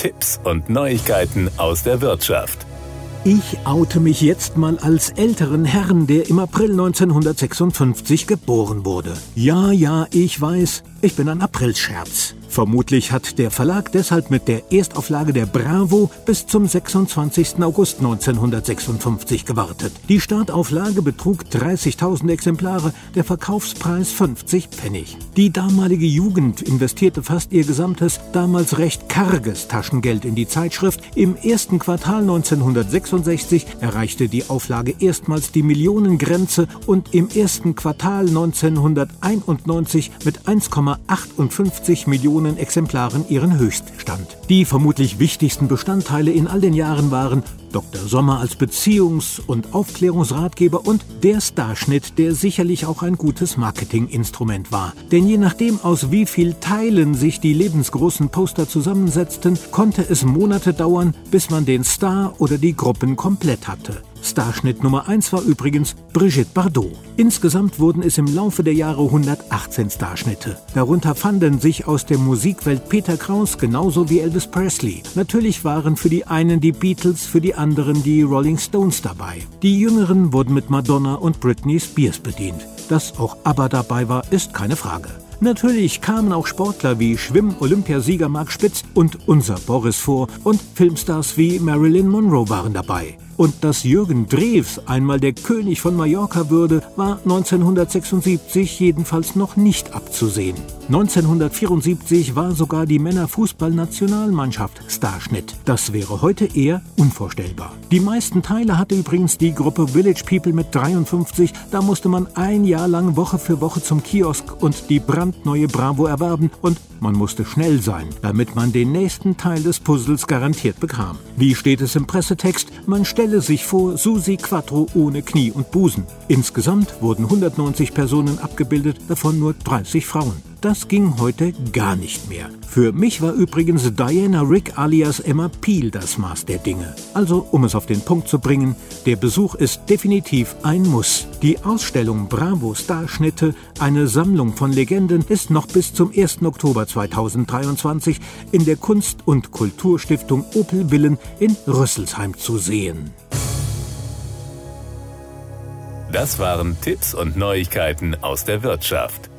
Tipps und Neuigkeiten aus der Wirtschaft. Ich oute mich jetzt mal als älteren Herrn, der im April 1956 geboren wurde. Ja, ja, ich weiß, ich bin ein Aprilscherz. Vermutlich hat der Verlag deshalb mit der Erstauflage der Bravo bis zum 26. August 1956 gewartet. Die Startauflage betrug 30.000 Exemplare, der Verkaufspreis 50 Pfennig. Die damalige Jugend investierte fast ihr gesamtes, damals recht karges Taschengeld in die Zeitschrift. Im ersten Quartal 1966 erreichte die Auflage erstmals die Millionengrenze und im ersten Quartal 1991 mit 1,58 Millionen Millionen Exemplaren ihren Höchststand. Die vermutlich wichtigsten Bestandteile in all den Jahren waren Dr. Sommer als Beziehungs- und Aufklärungsratgeber und der Starschnitt, der sicherlich auch ein gutes Marketinginstrument war. Denn je nachdem, aus wie viel Teilen sich die lebensgroßen Poster zusammensetzten, konnte es Monate dauern, bis man den Star oder die Gruppen komplett hatte. Starschnitt Nummer 1 war übrigens Brigitte Bardot. Insgesamt wurden es im Laufe der Jahre 118 Starschnitte. Darunter fanden sich aus der Musikwelt Peter Kraus genauso wie Elvis Presley. Natürlich waren für die einen die Beatles, für die anderen die Rolling Stones dabei. Die Jüngeren wurden mit Madonna und Britney Spears bedient. Dass auch ABBA dabei war, ist keine Frage. Natürlich kamen auch Sportler wie Schwimm-Olympiasieger Marc Spitz und unser Boris vor und Filmstars wie Marilyn Monroe waren dabei. Und dass Jürgen Drews einmal der König von Mallorca würde, war 1976 jedenfalls noch nicht abzusehen. 1974 war sogar die Männerfußballnationalmannschaft Starschnitt. Das wäre heute eher unvorstellbar. Die meisten Teile hatte übrigens die Gruppe Village People mit 53. Da musste man ein Jahr lang Woche für Woche zum Kiosk und die brandneue Bravo erwerben und man musste schnell sein, damit man den nächsten Teil des Puzzles garantiert bekam. Wie steht es im Pressetext? Man stelle sich vor Susi Quattro ohne Knie und Busen. Insgesamt wurden 190 Personen abgebildet, davon nur 30 Frauen. Das ging heute gar nicht mehr. Für mich war übrigens Diana Rick alias Emma Peel das Maß der Dinge. Also, um es auf den Punkt zu bringen, der Besuch ist definitiv ein Muss. Die Ausstellung Bravo Starschnitte, eine Sammlung von Legenden, ist noch bis zum 1. Oktober 2023 in der Kunst- und Kulturstiftung Opel Villen in Rüsselsheim zu sehen. Das waren Tipps und Neuigkeiten aus der Wirtschaft.